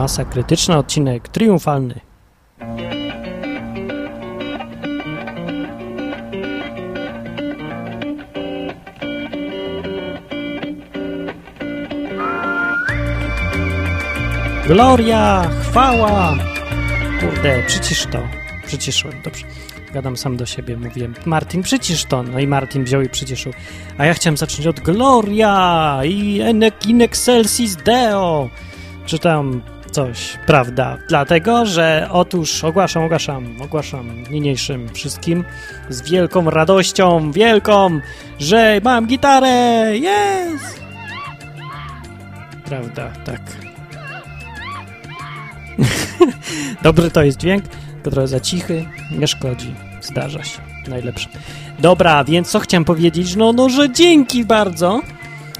Masa krytyczna, odcinek triumfalny. Gloria, chwała! Kurde, przycisz to. Przyciszyłem, dobrze. Gadam sam do siebie, mówiłem, Martin, przycisz to. No i Martin wziął i przyciszył. A ja chciałem zacząć od Gloria i in excelsis Deo. Czytam coś, prawda? Dlatego, że otóż ogłaszam, ogłaszam, ogłaszam niniejszym wszystkim z wielką radością, wielką, że mam gitarę! Jest! Prawda, tak. Dobry to jest dźwięk, to trochę za cichy, nie szkodzi, zdarza się, najlepsze. Dobra, więc co chciałem powiedzieć? No, no, że dzięki bardzo,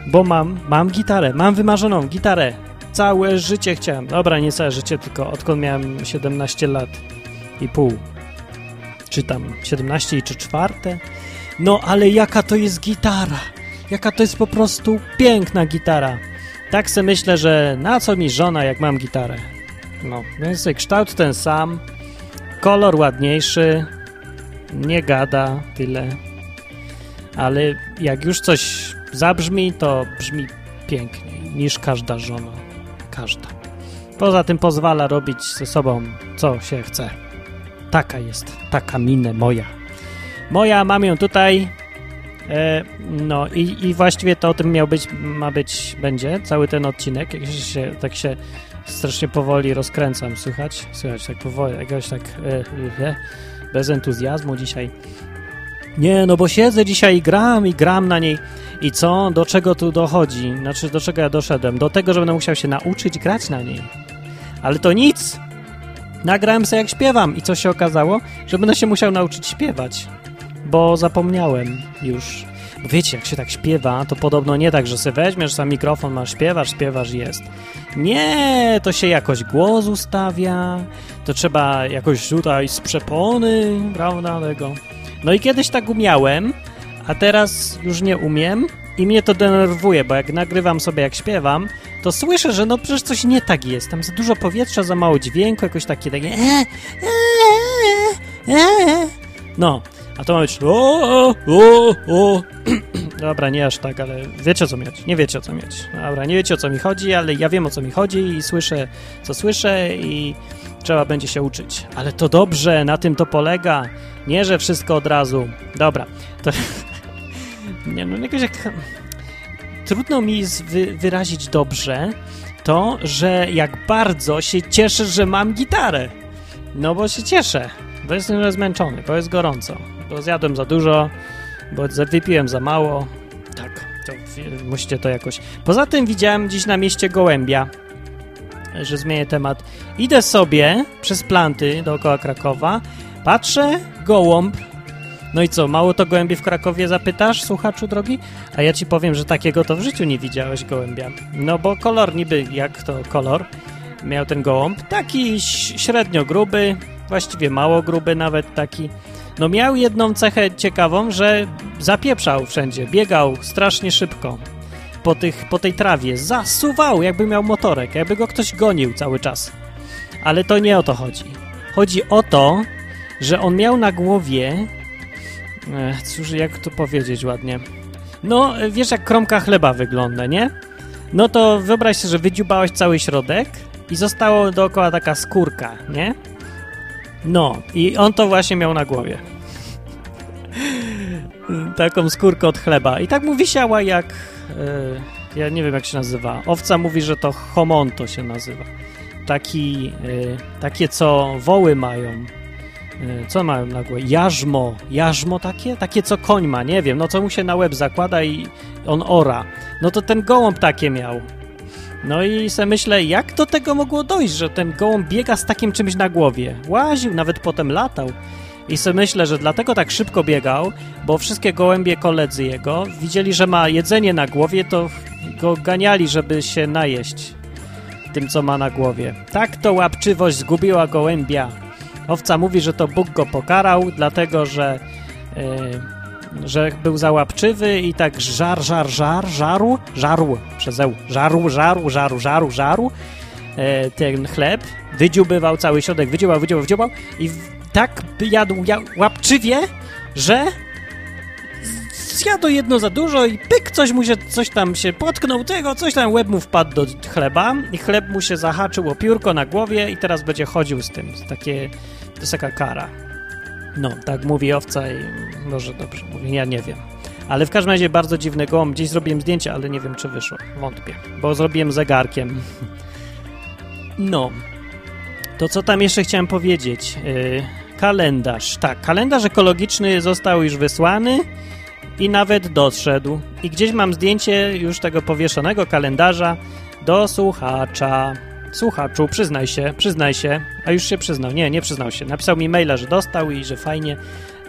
bo mam, mam gitarę, mam wymarzoną gitarę. Całe życie chciałem, dobra, nie całe życie, tylko odkąd miałem 17 lat i pół, czy tam 17 i czy czwarte. No, ale jaka to jest gitara, jaka to jest po prostu piękna gitara. Tak sobie myślę, że na co mi żona, jak mam gitarę? No, więc kształt ten sam, kolor ładniejszy, nie gada tyle, ale jak już coś zabrzmi, to brzmi piękniej niż każda żona. Każda. Poza tym pozwala robić ze sobą, co się chce. Taka jest, taka minę moja. Moja, mam ją tutaj. E, no i, i właściwie to o tym miał być, ma być, będzie cały ten odcinek. Jak się, tak się strasznie powoli rozkręcam, słychać? Słychać tak powoli, jakoś tak e, e, bez entuzjazmu dzisiaj. Nie, no bo siedzę dzisiaj i gram i gram na niej. I co? Do czego tu dochodzi? Znaczy, do czego ja doszedłem? Do tego, że będę musiał się nauczyć grać na niej. Ale to nic! Nagrałem sobie jak śpiewam i co się okazało? Że będę się musiał nauczyć śpiewać. Bo zapomniałem już. Bo wiecie, jak się tak śpiewa, to podobno nie tak, że sobie weźmiesz sam mikrofon, masz śpiewasz, śpiewasz jest. Nie, to się jakoś głos ustawia, to trzeba jakoś tutaj z przepony, prawda, tego. No i kiedyś tak umiałem, a teraz już nie umiem i mnie to denerwuje, bo jak nagrywam sobie jak śpiewam, to słyszę, że no przecież coś nie tak jest, tam za dużo powietrza, za mało dźwięku, jakoś takie takie e, e, e, no, a to ma być o, o, o. Dobra, nie aż tak, ale wiecie o co mi chodzi. Nie wiecie o co mi chodzi. Dobra, nie wiecie o co mi chodzi, ale ja wiem o co mi chodzi i słyszę co słyszę i trzeba będzie się uczyć. Ale to dobrze, na tym to polega. Nie, że wszystko od razu. Dobra, to... nie no, jakoś jak... Trudno mi wy wyrazić dobrze to, że jak bardzo się cieszę, że mam gitarę. No bo się cieszę, bo jestem zmęczony, bo jest gorąco, bo zjadłem za dużo, bo wypiłem za mało. Tak, to musicie to jakoś... Poza tym widziałem dziś na mieście gołębia, że zmienię temat. Idę sobie przez planty dookoła Krakowa, patrzę, gołąb. No i co, mało to gołębie w Krakowie zapytasz, słuchaczu drogi? A ja ci powiem, że takiego to w życiu nie widziałeś gołębia. No bo kolor niby, jak to kolor miał ten gołąb? Taki średnio gruby, właściwie mało gruby nawet taki. No miał jedną cechę ciekawą, że zapieprzał wszędzie, biegał strasznie szybko po, tych, po tej trawie, zasuwał, jakby miał motorek, jakby go ktoś gonił cały czas. Ale to nie o to chodzi. Chodzi o to, że on miał na głowie... Ech, cóż, jak to powiedzieć ładnie? No, wiesz jak kromka chleba wygląda, nie? No to wyobraź sobie, że wydziubałeś cały środek i zostało dookoła taka skórka, nie? No, i on to właśnie miał na głowie. Taką skórkę od chleba. I tak mu wisiała jak... Yy, ja nie wiem, jak się nazywa. Owca mówi, że to homonto się nazywa. Taki, yy, takie, co woły mają. Yy, co mają na głowie? Jarzmo. Jarzmo takie? Takie, co koń ma, nie wiem. No, co mu się na łeb zakłada i on ora. No to ten gołąb takie miał. No i se myślę, jak do tego mogło dojść, że ten gołąb biega z takim czymś na głowie. Łaził, nawet potem latał. I sobie myślę, że dlatego tak szybko biegał, bo wszystkie gołębie koledzy jego widzieli, że ma jedzenie na głowie, to go ganiali, żeby się najeść tym, co ma na głowie. Tak to łapczywość zgubiła gołębia. Owca mówi, że to Bóg go pokarał, dlatego że... Yy, że był załapczywy i tak żar, żar, żar, żarł, żarł, przez eł, żarł, żarł, żarł, żarł, żarł, e, ten chleb, wydziubywał cały środek, wydziubał, wydziubał, wydziubał i tak jadł ja, łapczywie, że zjadł jedno za dużo i pyk, coś mu się, coś tam się potknął tego, coś tam łeb mu wpadł do chleba i chleb mu się zahaczył o piórko na głowie i teraz będzie chodził z tym. Takie, to jest taka kara. No, tak mówi owca i może dobrze mówi, ja nie wiem. Ale w każdym razie bardzo dziwny gołąb. Gdzieś zrobiłem zdjęcie, ale nie wiem, czy wyszło. Wątpię, bo zrobiłem zegarkiem. No. To co tam jeszcze chciałem powiedzieć? Yy, kalendarz. Tak, kalendarz ekologiczny został już wysłany i nawet doszedł. I gdzieś mam zdjęcie już tego powieszonego kalendarza do słuchacza. Słuchaczu, przyznaj się, przyznaj się. A już się przyznał. Nie, nie przyznał się. Napisał mi maila, że dostał i że fajnie.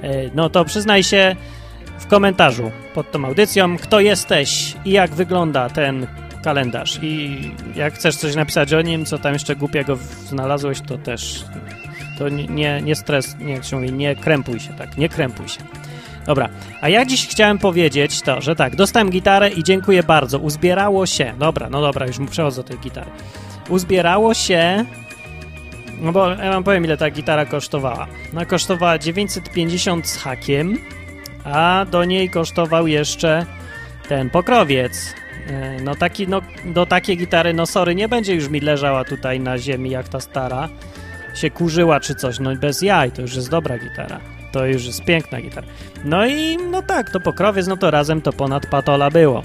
Yy, no to przyznaj się w komentarzu pod tą audycją, kto jesteś i jak wygląda ten kalendarz. I jak chcesz coś napisać o nim, co tam jeszcze głupiego znalazłeś, to też to nie, nie stres, nie, jak się mówi, nie krępuj się, tak, nie krępuj się. Dobra, a ja dziś chciałem powiedzieć to, że tak, dostałem gitarę i dziękuję bardzo, uzbierało się, dobra, no dobra, już mu przechodzę do tej gitary. Uzbierało się, no bo ja wam powiem, ile ta gitara kosztowała. Ona kosztowała 950 z hakiem, a do niej kosztował jeszcze ten pokrowiec. E, no taki, no do takiej gitary, no sorry, nie będzie już mi leżała tutaj na ziemi jak ta stara, się kurzyła czy coś, no bez jaj, to już jest dobra gitara. To już jest piękna gitara. No i no tak, to pokrowiec, no to razem to ponad patola było.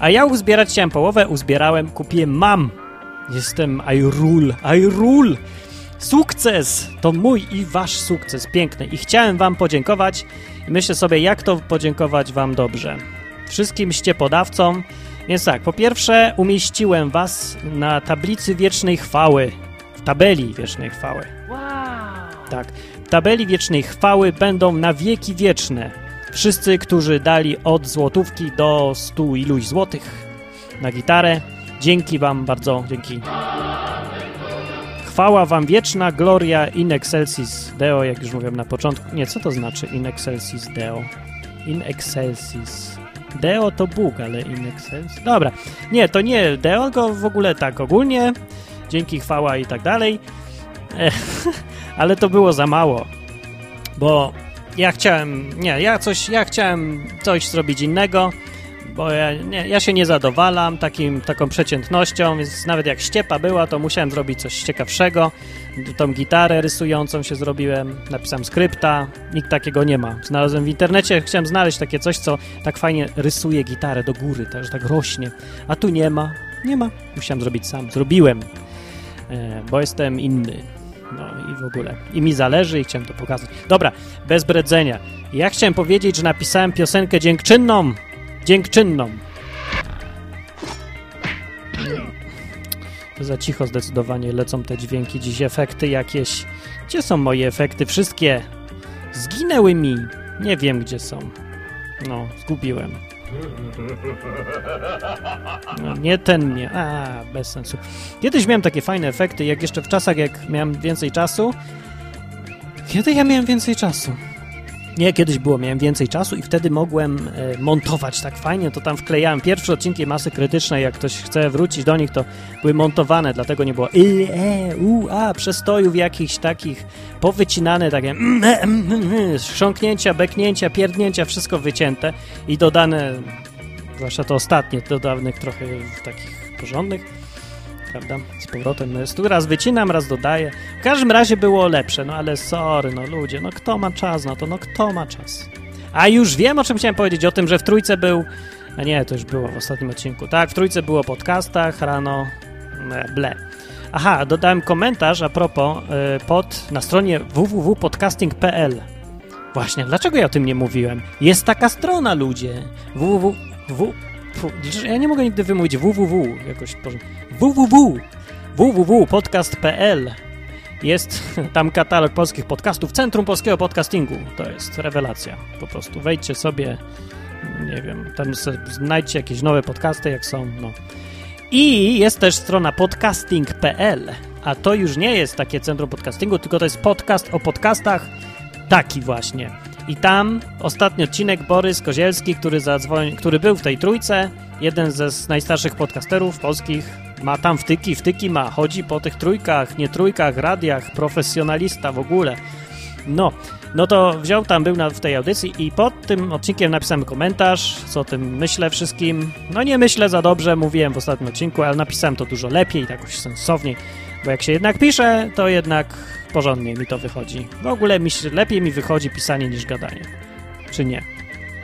A ja uzbierać chciałem połowę, uzbierałem, kupiłem, mam. Jestem I rule, I rule. Sukces! To mój i wasz sukces, piękny. I chciałem wam podziękować myślę sobie, jak to podziękować wam dobrze. Wszystkim ściepodawcom. Więc tak, po pierwsze umieściłem was na tablicy wiecznej chwały. W tabeli wiecznej chwały. Wow! Tak. Tabeli wiecznej chwały będą na wieki wieczne. Wszyscy, którzy dali od złotówki do stu iluś złotych na gitarę. Dzięki wam bardzo, dzięki. Chwała wam wieczna, gloria in excelsis Deo, jak już mówiłem na początku. Nie, co to znaczy in excelsis Deo? In excelsis. Deo to Bóg, ale in excelsis... Dobra, nie, to nie Deo, tylko w ogóle tak ogólnie. Dzięki, chwała i tak dalej. Ale to było za mało, bo ja chciałem, nie, ja coś, ja chciałem coś zrobić innego, bo ja, nie, ja się nie zadowalam takim, taką przeciętnością, więc nawet jak ściepa była, to musiałem zrobić coś ciekawszego. Tą gitarę rysującą się zrobiłem, napisałem skrypta, nikt takiego nie ma. Znalazłem w internecie, chciałem znaleźć takie coś, co tak fajnie rysuje gitarę do góry, tak, że tak rośnie, a tu nie ma, nie ma. Musiałem zrobić sam, zrobiłem, e, bo jestem inny. No i w ogóle. I mi zależy i chciałem to pokazać. Dobra, bez bredzenia. Ja chciałem powiedzieć, że napisałem piosenkę dziękczynną. Dziękczynną. Za cicho zdecydowanie lecą te dźwięki, dziś efekty jakieś. Gdzie są moje efekty? Wszystkie zginęły mi. Nie wiem, gdzie są. No, zgubiłem. No, nie ten nie. A, bez sensu. Kiedyś miałem takie fajne efekty, jak jeszcze w czasach, jak miałem więcej czasu. Kiedy ja miałem więcej czasu? Nie, kiedyś było, miałem więcej czasu i wtedy mogłem e, montować tak fajnie, to tam wklejałem. Pierwsze odcinki Masy Krytycznej, jak ktoś chce wrócić do nich, to były montowane, dlatego nie było. Y, e, u, a, przestojów jakichś takich, powycinane takie mm, e, mm, mm, chrząknięcia, beknięcia, pierdnięcia, wszystko wycięte i dodane, zwłaszcza to ostatnie, do dawnych trochę takich porządnych, prawda? Z powrotem. No tu raz wycinam, raz dodaję. W każdym razie było lepsze, no ale sorry, no ludzie, no kto ma czas na to, no kto ma czas? A już wiem, o czym chciałem powiedzieć, o tym, że w Trójce był, a nie, to już było w ostatnim odcinku, tak, w Trójce było podcastach, rano, ble. Aha, dodałem komentarz a propos y, pod, na stronie www.podcasting.pl Właśnie, dlaczego ja o tym nie mówiłem? Jest taka strona, ludzie, www... Ja nie mogę nigdy wymówić www, jakoś www, www.podcast.pl jest tam katalog polskich podcastów, Centrum Polskiego Podcastingu. To jest rewelacja. Po prostu wejdźcie sobie, nie wiem, tam znajdźcie jakieś nowe podcasty, jak są, no. I jest też strona podcasting.pl, a to już nie jest takie centrum podcastingu, tylko to jest podcast o podcastach, taki właśnie. I tam ostatni odcinek Borys Kozielski, który, zadzwoni, który był w tej trójce, jeden z najstarszych podcasterów polskich, Ma tam wtyki, wtyki ma, chodzi po tych trójkach, nie trójkach, radiach, profesjonalista w ogóle. No, no to wziął tam, był na, w tej audycji i pod tym odcinkiem napisałem komentarz, co o tym myślę wszystkim. No nie myślę za dobrze, mówiłem w ostatnim odcinku, ale napisałem to dużo lepiej, jakoś sensowniej, bo jak się jednak pisze, to jednak porządnie mi to wychodzi. W ogóle mi się, lepiej mi wychodzi pisanie niż gadanie. Czy nie?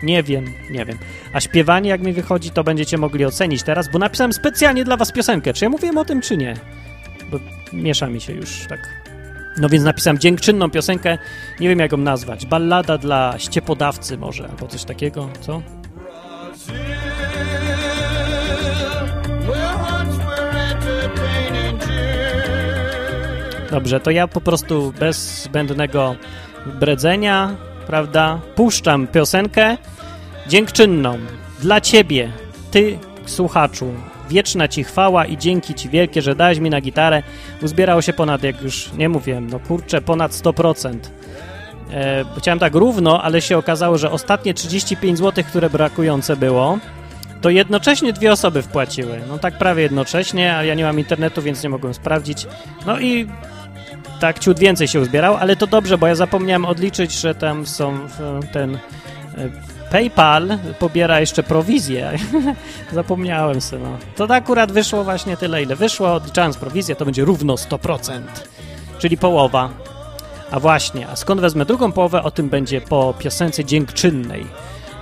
Nie wiem, nie wiem. A śpiewanie, jak mi wychodzi, to będziecie mogli ocenić teraz, bo napisałem specjalnie dla was piosenkę. Czy ja mówiłem o tym, czy nie? Bo miesza mi się już tak. No więc napisałem dziękczynną piosenkę, nie wiem jak ją nazwać. Ballada dla ściepodawcy może, albo coś takiego, co? Dobrze, to ja po prostu bez zbędnego bredzenia, prawda, puszczam piosenkę dziękczynną dla ciebie, ty słuchaczu. Wieczna ci chwała i dzięki ci wielkie, że dałeś mi na gitarę. Uzbierało się ponad, jak już nie mówiłem, no kurczę, ponad 100%. E, chciałem tak równo, ale się okazało, że ostatnie 35 zł, które brakujące było, to jednocześnie dwie osoby wpłaciły. No tak prawie jednocześnie, a ja nie mam internetu, więc nie mogłem sprawdzić. No i tak ciut więcej się uzbierał, ale to dobrze, bo ja zapomniałem odliczyć, że tam są ten e, PayPal pobiera jeszcze prowizję. Zapomniałem sobie. No. To akurat wyszło właśnie tyle, ile wyszło. Odliczając prowizję, to będzie równo 100%, czyli połowa. A właśnie, a skąd wezmę drugą połowę? O tym będzie po piosence dziękczynnej,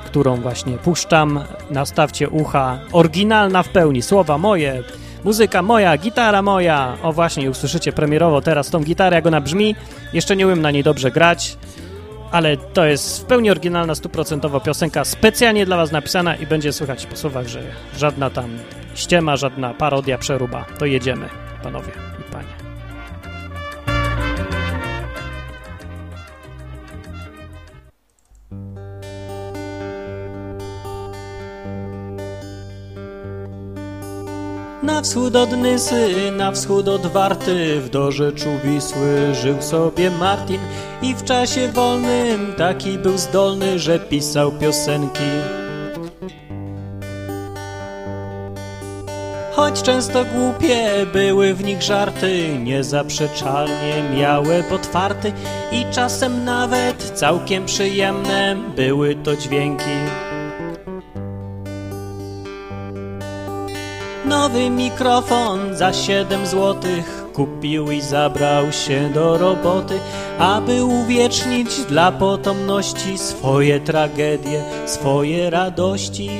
którą właśnie puszczam. Nastawcie ucha. Oryginalna w pełni. Słowa moje, muzyka moja, gitara moja. O właśnie, usłyszycie premierowo teraz tą gitarę, jak ona brzmi. Jeszcze nie umiem na niej dobrze grać ale to jest w pełni oryginalna, stuprocentowa piosenka, specjalnie dla was napisana i będzie słychać po słowach, że żadna tam ściema, żadna parodia, przeruba. To jedziemy, panowie Na wschód od Nysy, na wschód od Warty, w dorzeczu Wisły żył sobie Martin i w czasie wolnym taki był zdolny, że pisał piosenki. Choć często głupie były w nich żarty, niezaprzeczalnie miały potwarty i czasem nawet całkiem przyjemne były to dźwięki. Nowy mikrofon za 7 złotych kupił i zabrał się do roboty, aby uwiecznić dla potomności swoje tragedie, swoje radości.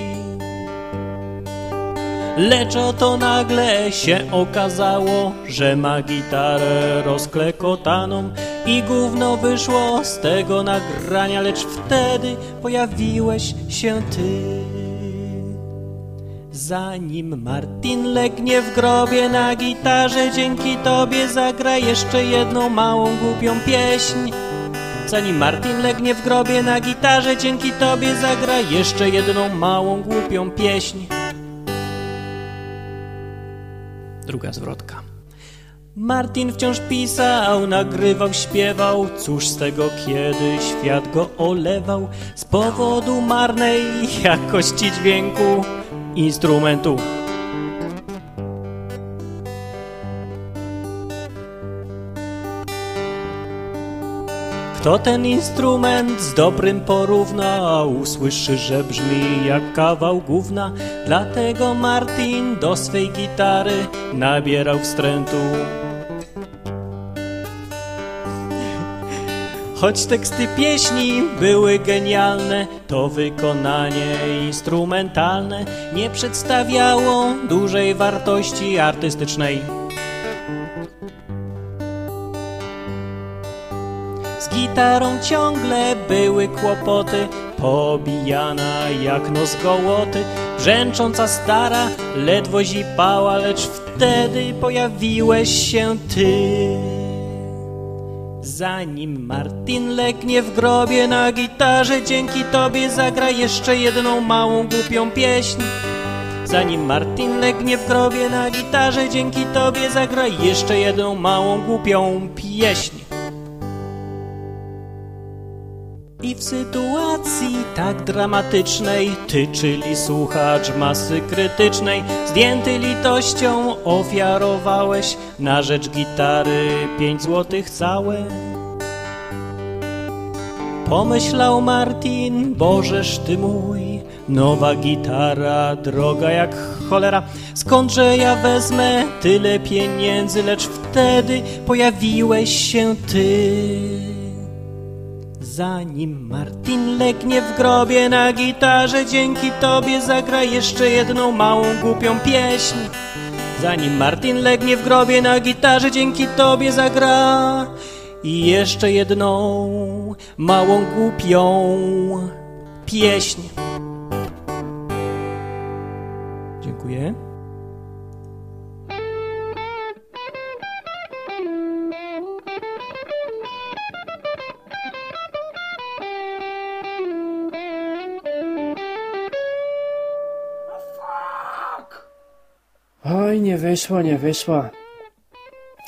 Lecz oto nagle się okazało, że ma gitarę rozklekotaną i gówno wyszło z tego nagrania, lecz wtedy pojawiłeś się ty. Zanim Martin legnie w grobie na gitarze, dzięki tobie zagra jeszcze jedną małą głupią pieśń. Zanim Martin legnie w grobie na gitarze, dzięki tobie zagra jeszcze jedną małą głupią pieśń. Druga zwrotka. Martin wciąż pisał, nagrywał, śpiewał, cóż z tego, kiedy świat go olewał z powodu marnej jakości dźwięku instrumentu. Kto ten instrument z dobrym porówna, usłyszy, że brzmi jak kawał gówna. Dlatego Martin do swej gitary nabierał wstrętu. Choć teksty pieśni były genialne, to wykonanie instrumentalne nie przedstawiało dużej wartości artystycznej. Z gitarą ciągle były kłopoty, pobijana jak nos gołoty, brzęcząca stara ledwo zipała, lecz wtedy pojawiłeś się ty. Zanim Martin legnie w grobie na gitarze, dzięki tobie zagra jeszcze jedną małą głupią pieśń. Zanim Martin legnie w grobie na gitarze, dzięki tobie zagra jeszcze jedną małą głupią pieśń. W sytuacji tak dramatycznej. Ty, czyli słuchacz masy krytycznej Zdjęty litością ofiarowałeś Na rzecz gitary pięć złotych całe. Pomyślał Martin, Bożeż ty mój Nowa gitara, droga jak cholera. Skądże ja wezmę tyle pieniędzy Lecz wtedy pojawiłeś się ty Zanim Martin legnie w grobie na gitarze, dzięki tobie zagra jeszcze jedną małą głupią pieśń. Zanim Martin legnie w grobie na gitarze, dzięki tobie zagra i jeszcze jedną małą głupią pieśń. Oj, nie wyszło, nie wyszło.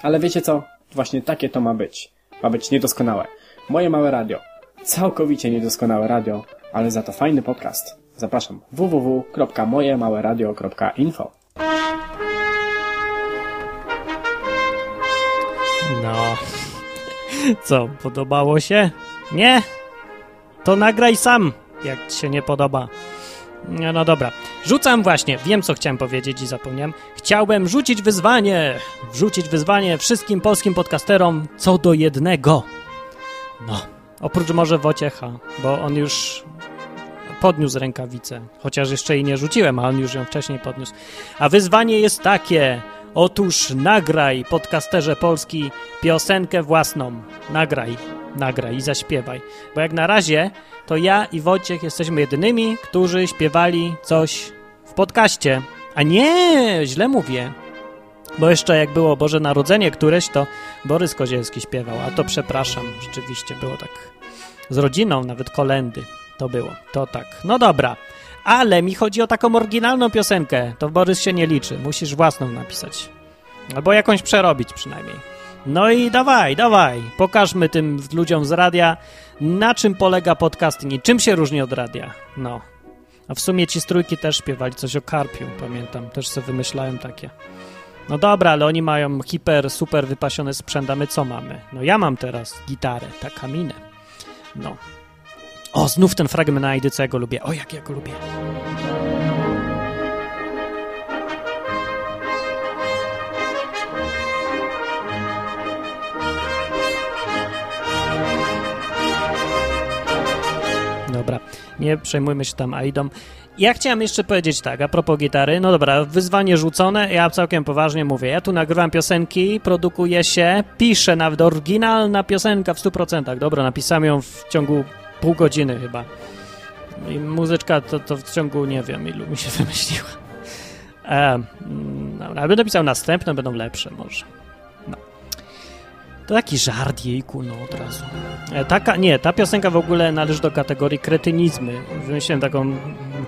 Ale wiecie co? Właśnie takie to ma być. Ma być niedoskonałe. Moje małe radio. Całkowicie niedoskonałe radio, ale za to fajny podcast. Zapraszam www.mojemałeradio.info No. Co, podobało się? Nie? To nagraj sam, jak ci się nie podoba. No dobra. Rzucam właśnie, wiem co chciałem powiedzieć i zapomniałem. Chciałbym rzucić wyzwanie, wrzucić wyzwanie wszystkim polskim podcasterom co do jednego. No, oprócz może Wociecha, bo on już podniósł rękawicę, chociaż jeszcze jej nie rzuciłem, a on już ją wcześniej podniósł. A wyzwanie jest takie, otóż nagraj, podcasterze polski, piosenkę własną. Nagraj, nagraj i zaśpiewaj. Bo jak na razie, to ja i Wojciech jesteśmy jedynymi, którzy śpiewali coś podcaście. A nie, źle mówię. Bo jeszcze jak było Boże Narodzenie któreś, to Borys Kozielski śpiewał, a to przepraszam, rzeczywiście było tak z rodziną, nawet kolendy. To było, to tak. No dobra, ale mi chodzi o taką oryginalną piosenkę. To Borys się nie liczy, musisz własną napisać. Albo jakąś przerobić przynajmniej. No i dawaj, dawaj, pokażmy tym ludziom z radia, na czym polega podcasting i czym się różni od radia. No. A w sumie ci strójki też śpiewali coś o karpiu, pamiętam. Też sobie wymyślałem takie. No dobra, ale oni mają hiper, super wypasiony sprzęt, a my co mamy? No ja mam teraz gitarę, taka minę. No. O, znów ten fragment na go lubię. O, jak ja go lubię. Dobra, nie przejmujmy się tam Aidą. Ja chciałem jeszcze powiedzieć tak, a propos gitary, no dobra, wyzwanie rzucone, ja całkiem poważnie mówię, ja tu nagrywam piosenki, produkuję się, piszę nawet oryginalna piosenka w 100%, dobra, napisałem ją w ciągu pół godziny chyba. I muzyczka to, to w ciągu, nie wiem, ilu mi się wymyśliła. E, dobra, ale będę pisał następne, będą lepsze może. To taki żart, jejku, no od razu. E, taka, nie, ta piosenka w ogóle należy do kategorii kretynizmy. Wymyśliłem taką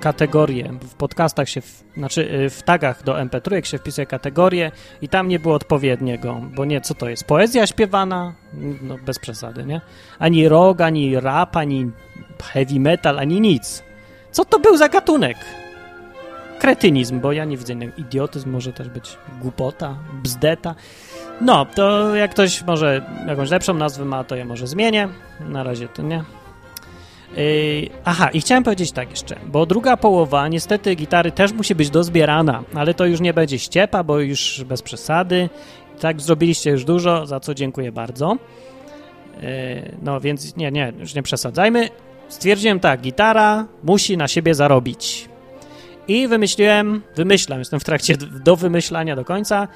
kategorię. W podcastach się, w, znaczy y, w tagach do MP3 jak się wpisuje kategorię i tam nie było odpowiedniego, bo nie, co to jest? Poezja śpiewana? No bez przesady, nie? Ani rock, ani rap, ani heavy metal, ani nic. Co to był za gatunek? Kretynizm, bo ja nie widzę innego. Idiotyzm może też być głupota, bzdeta. No, to jak ktoś może jakąś lepszą nazwę ma, to ja może zmienię. Na razie to nie. Yy, aha, i chciałem powiedzieć tak jeszcze, bo druga połowa, niestety gitary też musi być dozbierana, ale to już nie będzie ściepa, bo już bez przesady. Tak, zrobiliście już dużo, za co dziękuję bardzo. Yy, no więc nie, nie, już nie przesadzajmy. Stwierdziłem tak, gitara musi na siebie zarobić. I wymyśliłem, wymyślam, jestem w trakcie do wymyślania do końca,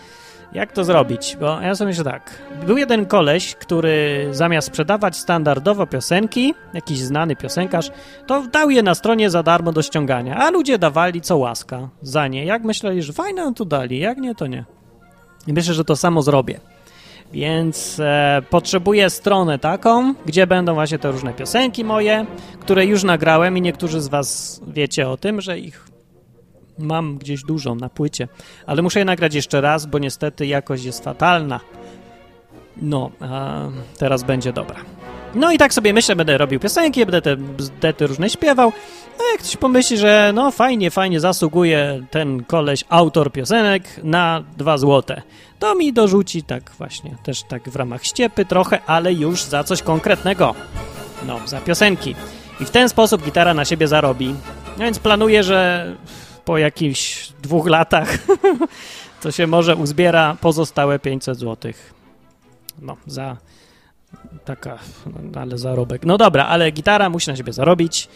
jak to zrobić? Bo ja sobie myślę tak. Był jeden koleś, który zamiast sprzedawać standardowo piosenki, jakiś znany piosenkarz, to dał je na stronie za darmo do ściągania, a ludzie dawali co łaska za nie. Jak myśleli, że fajne, to dali, jak nie, to nie. I myślę, że to samo zrobię. Więc e, potrzebuję stronę taką, gdzie będą właśnie te różne piosenki moje, które już nagrałem i niektórzy z was wiecie o tym, że ich mam gdzieś dużą na płycie, ale muszę je nagrać jeszcze raz, bo niestety jakość jest fatalna. No, a teraz będzie dobra. No i tak sobie myślę, będę robił piosenki, będę te bzdety różne śpiewał. No jak ktoś pomyśli, że no fajnie, fajnie zasługuje ten koleś, autor piosenek na dwa złote, to mi dorzuci tak właśnie, też tak w ramach ściepy trochę, ale już za coś konkretnego. No, za piosenki. I w ten sposób gitara na siebie zarobi. No więc planuję, że po jakichś dwóch latach to się może uzbiera pozostałe 500 zł. No, za taka, no, ale zarobek. No dobra, ale gitara musi na siebie zarobić,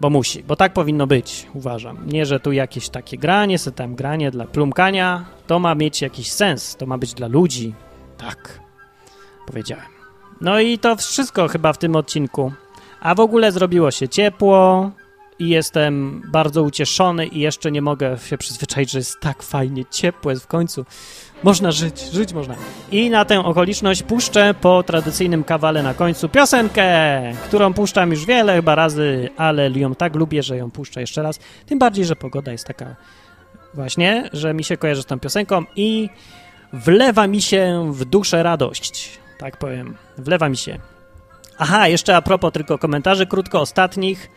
bo musi, bo tak powinno być, uważam. Nie, że tu jakieś takie granie, se tam granie dla plumkania, to ma mieć jakiś sens, to ma być dla ludzi. Tak, powiedziałem. No i to wszystko chyba w tym odcinku. A w ogóle zrobiło się ciepło i jestem bardzo ucieszony i jeszcze nie mogę się przyzwyczaić, że jest tak fajnie, ciepło jest w końcu. Można żyć, żyć można. I na tę okoliczność puszczę po tradycyjnym kawale na końcu piosenkę, którą puszczam już wiele chyba razy, ale ją tak lubię, że ją puszczę jeszcze raz. Tym bardziej, że pogoda jest taka właśnie, że mi się kojarzy z tą piosenką i wlewa mi się w duszę radość. Tak powiem, wlewa mi się. Aha, jeszcze a propos tylko komentarzy, krótko ostatnich,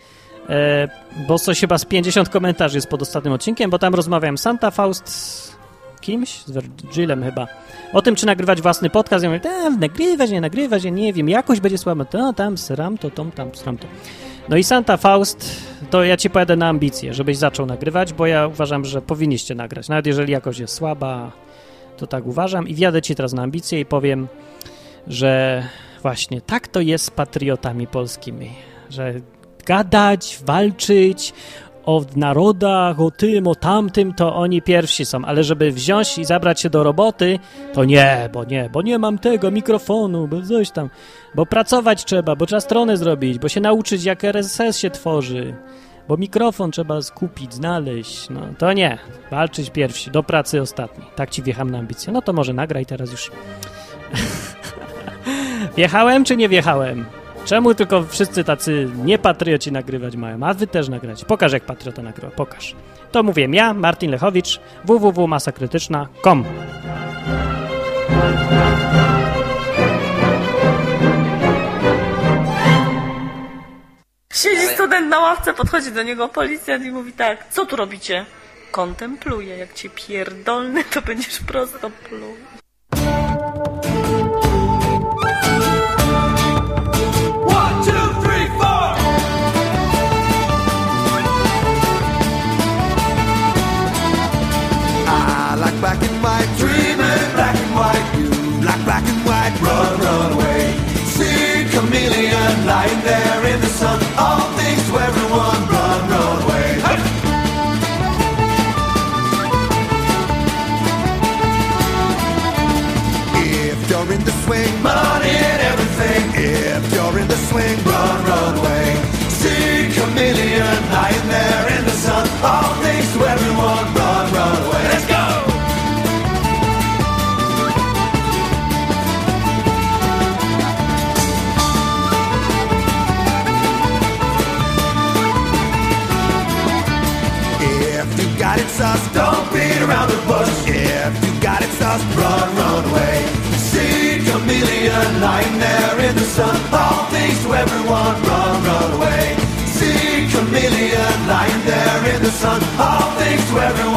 bo coś chyba z 50 komentarzy jest pod ostatnim odcinkiem, bo tam rozmawiałem Santa Faust z kimś, z Virgilem chyba, o tym, czy nagrywać własny podcast. Ja mówię, tam, nagrywać, nie nagrywać, ja nie wiem, jakoś będzie słabo, to tam, sram to, tom, tam, sram to. No i Santa Faust, to ja ci pojadę na ambicje, żebyś zaczął nagrywać, bo ja uważam, że powinniście nagrać, nawet jeżeli jakoś jest słaba, to tak uważam. I wjadę ci teraz na ambicje i powiem, że właśnie tak to jest z patriotami polskimi, że gadać, walczyć o narodach, o tym, o tamtym, to oni pierwsi są, ale żeby wziąć i zabrać się do roboty, to nie, bo nie, bo nie mam tego mikrofonu, bo coś tam, bo pracować trzeba, bo trzeba stronę zrobić, bo się nauczyć, jak RSS się tworzy, bo mikrofon trzeba skupić, znaleźć, no to nie, walczyć pierwsi, do pracy ostatni, tak ci wjecham na ambicje, no to może nagraj teraz już. Wjechałem czy nie wjechałem? Czemu tylko wszyscy tacy niepatrioci nagrywać mają? A wy też nagrać. Pokaż jak patriota nagrywa. Pokaż. To mówię ja, Martin Lechowicz, www.masakrytyczna.com Siedzi student na ławce, podchodzi do niego policjant i mówi tak, co tu robicie? Kontempluję, jak cię pierdolny, to będziesz prosto pluł. All things to everyone.